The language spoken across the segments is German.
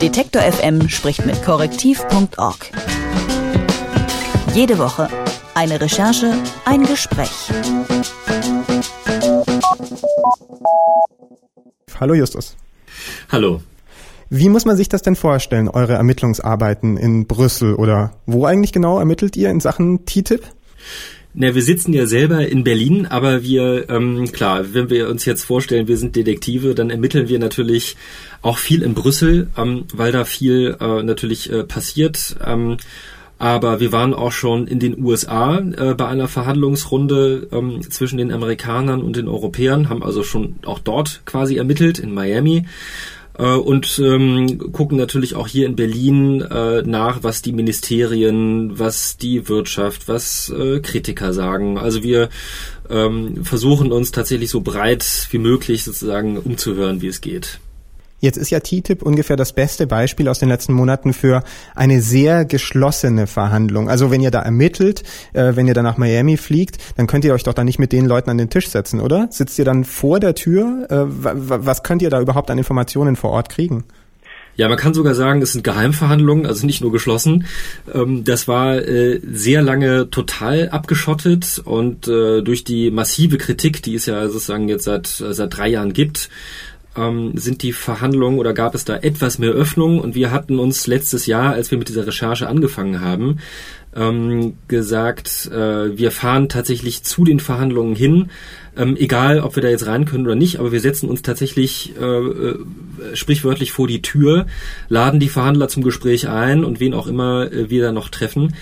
Detektor FM spricht mit korrektiv.org. Jede Woche eine Recherche, ein Gespräch. Hallo Justus. Hallo. Wie muss man sich das denn vorstellen, eure Ermittlungsarbeiten in Brüssel oder wo eigentlich genau ermittelt ihr in Sachen TTIP? Na, wir sitzen ja selber in Berlin, aber wir, ähm, klar, wenn wir uns jetzt vorstellen, wir sind Detektive, dann ermitteln wir natürlich auch viel in Brüssel, ähm, weil da viel äh, natürlich äh, passiert. Ähm, aber wir waren auch schon in den USA äh, bei einer Verhandlungsrunde ähm, zwischen den Amerikanern und den Europäern, haben also schon auch dort quasi ermittelt in Miami äh, und ähm, gucken natürlich auch hier in Berlin äh, nach, was die Ministerien, was die Wirtschaft, was äh, Kritiker sagen. Also wir ähm, versuchen uns tatsächlich so breit wie möglich sozusagen umzuhören, wie es geht. Jetzt ist ja TTIP ungefähr das beste Beispiel aus den letzten Monaten für eine sehr geschlossene Verhandlung. Also wenn ihr da ermittelt, äh, wenn ihr da nach Miami fliegt, dann könnt ihr euch doch da nicht mit den Leuten an den Tisch setzen, oder? Sitzt ihr dann vor der Tür? Äh, was könnt ihr da überhaupt an Informationen vor Ort kriegen? Ja, man kann sogar sagen, es sind Geheimverhandlungen, also nicht nur geschlossen. Ähm, das war äh, sehr lange total abgeschottet und äh, durch die massive Kritik, die es ja sozusagen jetzt seit, seit drei Jahren gibt, ähm, sind die Verhandlungen oder gab es da etwas mehr Öffnung und wir hatten uns letztes Jahr, als wir mit dieser Recherche angefangen haben, ähm, gesagt, äh, wir fahren tatsächlich zu den Verhandlungen hin, ähm, egal ob wir da jetzt rein können oder nicht, aber wir setzen uns tatsächlich äh, äh, sprichwörtlich vor die Tür, laden die Verhandler zum Gespräch ein und wen auch immer äh, wir da noch treffen.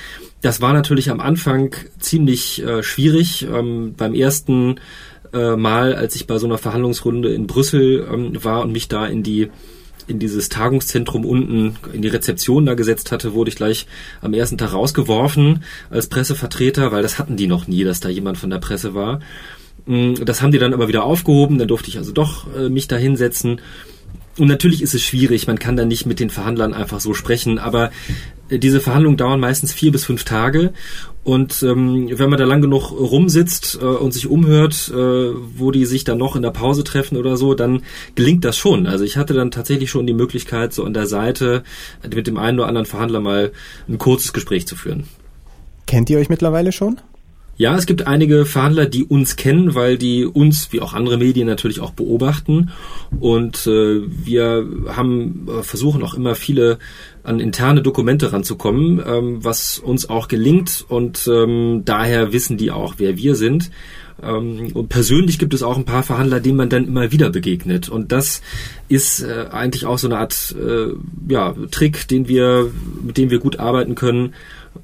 Das war natürlich am Anfang ziemlich äh, schwierig. Ähm, beim ersten äh, Mal, als ich bei so einer Verhandlungsrunde in Brüssel ähm, war und mich da in die in dieses Tagungszentrum unten in die Rezeption da gesetzt hatte, wurde ich gleich am ersten Tag rausgeworfen als Pressevertreter, weil das hatten die noch nie, dass da jemand von der Presse war. Mm, das haben die dann aber wieder aufgehoben, dann durfte ich also doch äh, mich da hinsetzen. Und natürlich ist es schwierig, man kann da nicht mit den Verhandlern einfach so sprechen, aber diese Verhandlungen dauern meistens vier bis fünf Tage und ähm, wenn man da lang genug rumsitzt äh, und sich umhört, äh, wo die sich dann noch in der Pause treffen oder so, dann gelingt das schon. Also ich hatte dann tatsächlich schon die Möglichkeit, so an der Seite mit dem einen oder anderen Verhandler mal ein kurzes Gespräch zu führen. Kennt ihr euch mittlerweile schon? Ja, es gibt einige Verhandler, die uns kennen, weil die uns, wie auch andere Medien, natürlich auch beobachten. Und äh, wir haben äh, versuchen auch immer viele an interne Dokumente ranzukommen, ähm, was uns auch gelingt. Und ähm, daher wissen die auch, wer wir sind. Ähm, und persönlich gibt es auch ein paar Verhandler, denen man dann immer wieder begegnet. Und das ist äh, eigentlich auch so eine Art äh, ja, Trick, den wir, mit dem wir gut arbeiten können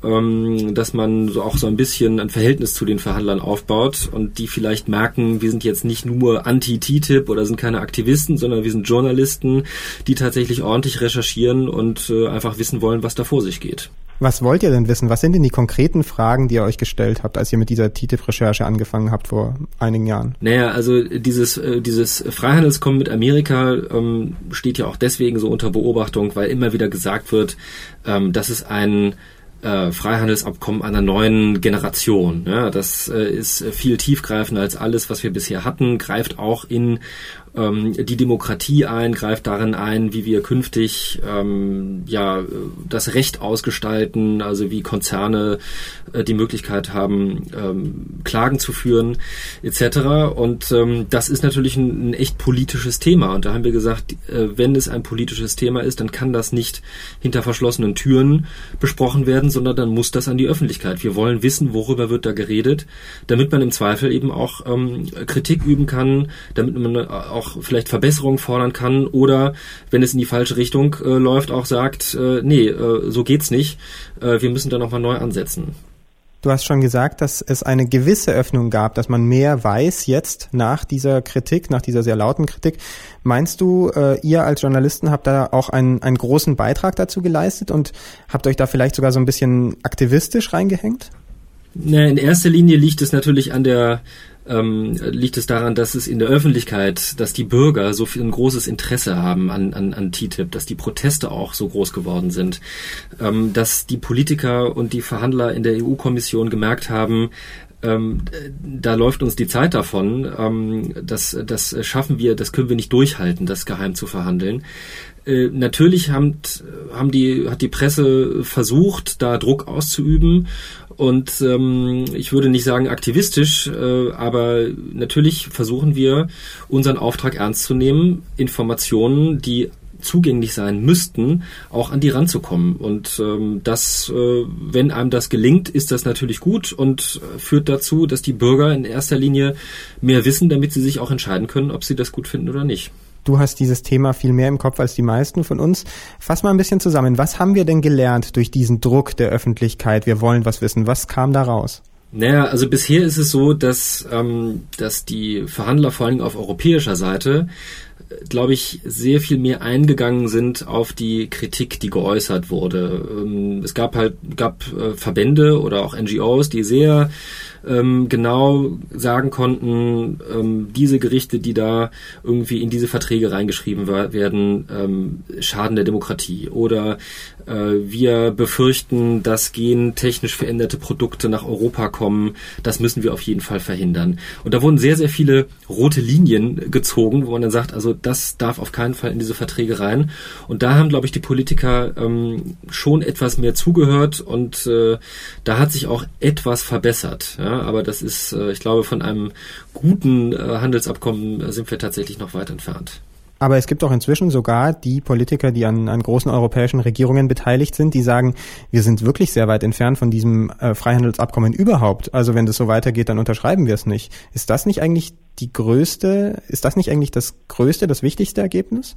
ähm, dass man so auch so ein bisschen ein Verhältnis zu den Verhandlern aufbaut und die vielleicht merken, wir sind jetzt nicht nur anti-TTIP oder sind keine Aktivisten, sondern wir sind Journalisten, die tatsächlich ordentlich recherchieren und äh, einfach wissen wollen, was da vor sich geht. Was wollt ihr denn wissen? Was sind denn die konkreten Fragen, die ihr euch gestellt habt, als ihr mit dieser TTIP-Recherche angefangen habt vor einigen Jahren? Naja, also dieses, äh, dieses Freihandelskommen mit Amerika ähm, steht ja auch deswegen so unter Beobachtung, weil immer wieder gesagt wird, ähm, dass es ein äh, Freihandelsabkommen einer neuen Generation. Ja, das äh, ist viel tiefgreifender als alles, was wir bisher hatten, greift auch in ähm, die Demokratie ein, greift darin ein, wie wir künftig ähm, ja das Recht ausgestalten, also wie Konzerne äh, die Möglichkeit haben, ähm, Klagen zu führen, etc. Und ähm, das ist natürlich ein, ein, echt politisches Thema. Und da haben wir gesagt, äh, wenn es ein politisches Thema ist, dann kann das nicht hinter verschlossenen Türen besprochen werden, sondern dann muss das an die Öffentlichkeit. Wir wollen wissen, worüber wird da geredet, damit man im Zweifel eben auch ähm, Kritik üben kann, damit man auch auch vielleicht Verbesserungen fordern kann oder wenn es in die falsche Richtung äh, läuft, auch sagt, äh, nee, äh, so geht's nicht, äh, wir müssen da nochmal neu ansetzen. Du hast schon gesagt, dass es eine gewisse Öffnung gab, dass man mehr weiß jetzt nach dieser Kritik, nach dieser sehr lauten Kritik. Meinst du, äh, ihr als Journalisten habt da auch einen, einen großen Beitrag dazu geleistet und habt euch da vielleicht sogar so ein bisschen aktivistisch reingehängt? Na, in erster Linie liegt es natürlich an der ähm, liegt es daran, dass es in der Öffentlichkeit, dass die Bürger so viel ein großes Interesse haben an, an, an TTIP, dass die Proteste auch so groß geworden sind, ähm, dass die Politiker und die Verhandler in der EU-Kommission gemerkt haben, ähm, da läuft uns die Zeit davon. Ähm, das, das schaffen wir, das können wir nicht durchhalten, das geheim zu verhandeln. Äh, natürlich haben, haben die, hat die Presse versucht, da Druck auszuüben und ähm, ich würde nicht sagen aktivistisch, äh, aber natürlich versuchen wir, unseren Auftrag ernst zu nehmen, Informationen, die zugänglich sein müssten, auch an die ranzukommen. Und ähm, das, äh, wenn einem das gelingt, ist das natürlich gut und führt dazu, dass die Bürger in erster Linie mehr wissen, damit sie sich auch entscheiden können, ob sie das gut finden oder nicht. Du hast dieses Thema viel mehr im Kopf als die meisten von uns. Fass mal ein bisschen zusammen. Was haben wir denn gelernt durch diesen Druck der Öffentlichkeit? Wir wollen was wissen. Was kam da raus? Naja, also bisher ist es so, dass, ähm, dass die Verhandler vor allem auf europäischer Seite glaube ich, sehr viel mehr eingegangen sind auf die Kritik, die geäußert wurde. Ähm, es gab halt gab äh, Verbände oder auch NGOs, die sehr ähm, genau sagen konnten, ähm, diese Gerichte, die da irgendwie in diese Verträge reingeschrieben werden, ähm, schaden der Demokratie. Oder äh, wir befürchten, dass gentechnisch veränderte Produkte nach Europa kommen. Das müssen wir auf jeden Fall verhindern. Und da wurden sehr, sehr viele rote Linien gezogen, wo man dann sagt, also das darf auf keinen Fall in diese Verträge rein. Und da haben, glaube ich, die Politiker ähm, schon etwas mehr zugehört und äh, da hat sich auch etwas verbessert. Ja? Aber das ist, äh, ich glaube, von einem guten äh, Handelsabkommen äh, sind wir tatsächlich noch weit entfernt. Aber es gibt auch inzwischen sogar die Politiker, die an, an großen europäischen Regierungen beteiligt sind, die sagen, wir sind wirklich sehr weit entfernt von diesem äh, Freihandelsabkommen überhaupt. Also wenn das so weitergeht, dann unterschreiben wir es nicht. Ist das nicht eigentlich die größte, ist das nicht eigentlich das größte, das wichtigste Ergebnis?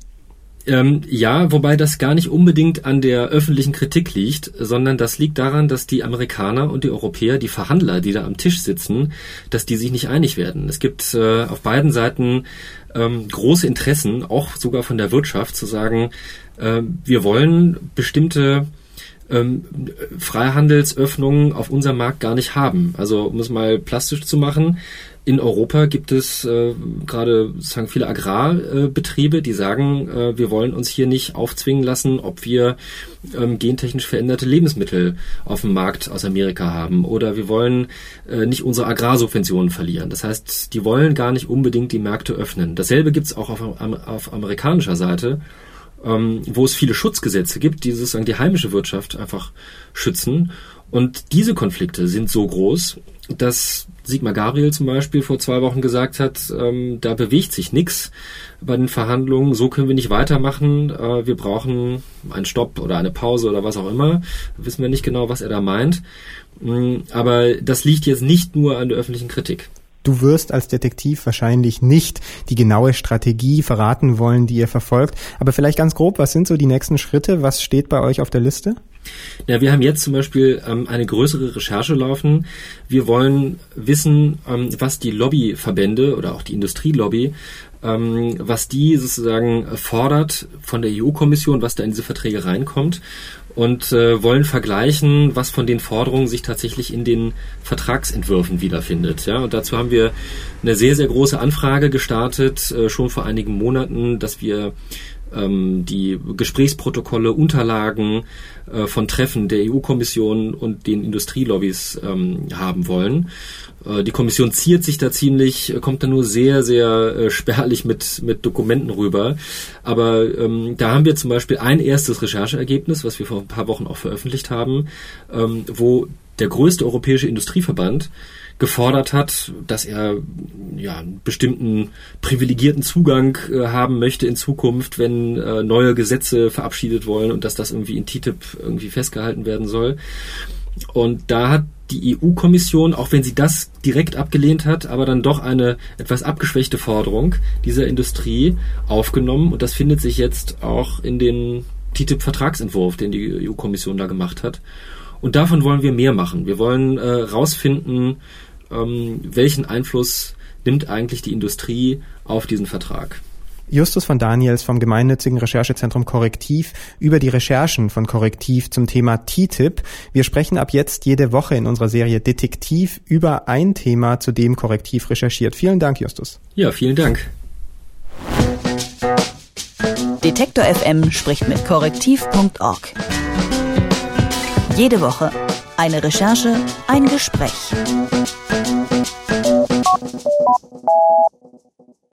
Ähm, ja, wobei das gar nicht unbedingt an der öffentlichen Kritik liegt, sondern das liegt daran, dass die Amerikaner und die Europäer, die Verhandler, die da am Tisch sitzen, dass die sich nicht einig werden. Es gibt äh, auf beiden Seiten ähm, große Interessen, auch sogar von der Wirtschaft, zu sagen, äh, wir wollen bestimmte ähm, Freihandelsöffnungen auf unserem Markt gar nicht haben. Also um es mal plastisch zu machen, in Europa gibt es äh, gerade sozusagen viele Agrarbetriebe, die sagen, äh, wir wollen uns hier nicht aufzwingen lassen, ob wir ähm, gentechnisch veränderte Lebensmittel auf dem Markt aus Amerika haben oder wir wollen äh, nicht unsere Agrarsubventionen verlieren. Das heißt, die wollen gar nicht unbedingt die Märkte öffnen. Dasselbe gibt es auch auf, auf amerikanischer Seite ähm, wo es viele Schutzgesetze gibt, die sozusagen die heimische Wirtschaft einfach schützen. Und diese Konflikte sind so groß, dass Sigmar Gabriel zum Beispiel vor zwei Wochen gesagt hat, ähm, da bewegt sich nichts bei den Verhandlungen, so können wir nicht weitermachen, äh, wir brauchen einen Stopp oder eine Pause oder was auch immer. Wissen wir nicht genau, was er da meint. Mm, aber das liegt jetzt nicht nur an der öffentlichen Kritik. Du wirst als Detektiv wahrscheinlich nicht die genaue Strategie verraten wollen, die ihr verfolgt. Aber vielleicht ganz grob, was sind so die nächsten Schritte? Was steht bei euch auf der Liste? Ja, wir haben jetzt zum Beispiel ähm, eine größere Recherche laufen. Wir wollen wissen, ähm, was die Lobbyverbände oder auch die Industrielobby ähm, was die sozusagen fordert von der EU-Kommission, was da in diese Verträge reinkommt und äh, wollen vergleichen, was von den Forderungen sich tatsächlich in den Vertragsentwürfen wiederfindet. Ja, und dazu haben wir eine sehr, sehr große Anfrage gestartet, äh, schon vor einigen Monaten, dass wir ähm, die Gesprächsprotokolle, Unterlagen äh, von Treffen der EU-Kommission und den Industrielobbys ähm, haben wollen. Äh, die Kommission ziert sich da ziemlich, kommt da nur sehr, sehr äh, spärlich mit, mit Dokumenten rüber. Aber ähm, da haben wir zum Beispiel ein erstes Rechercheergebnis, was wir vor ein paar Wochen auch veröffentlicht haben, ähm, wo der größte europäische Industrieverband gefordert hat, dass er ja einen bestimmten privilegierten Zugang äh, haben möchte in Zukunft, wenn äh, neue Gesetze verabschiedet wollen und dass das irgendwie in TTIP irgendwie festgehalten werden soll. Und da hat die EU-Kommission, auch wenn sie das direkt abgelehnt hat, aber dann doch eine etwas abgeschwächte Forderung dieser Industrie aufgenommen. Und das findet sich jetzt auch in den TTIP-Vertragsentwurf, den die EU-Kommission da gemacht hat. Und davon wollen wir mehr machen. Wir wollen äh, rausfinden, ähm, welchen Einfluss nimmt eigentlich die Industrie auf diesen Vertrag. Justus von Daniels vom gemeinnützigen Recherchezentrum Korrektiv über die Recherchen von Korrektiv zum Thema TTIP. Wir sprechen ab jetzt jede Woche in unserer Serie Detektiv über ein Thema, zu dem Korrektiv recherchiert. Vielen Dank, Justus. Ja, vielen Dank. Detektor FM spricht mit Korrektiv.org. Jede Woche eine Recherche, ein Gespräch.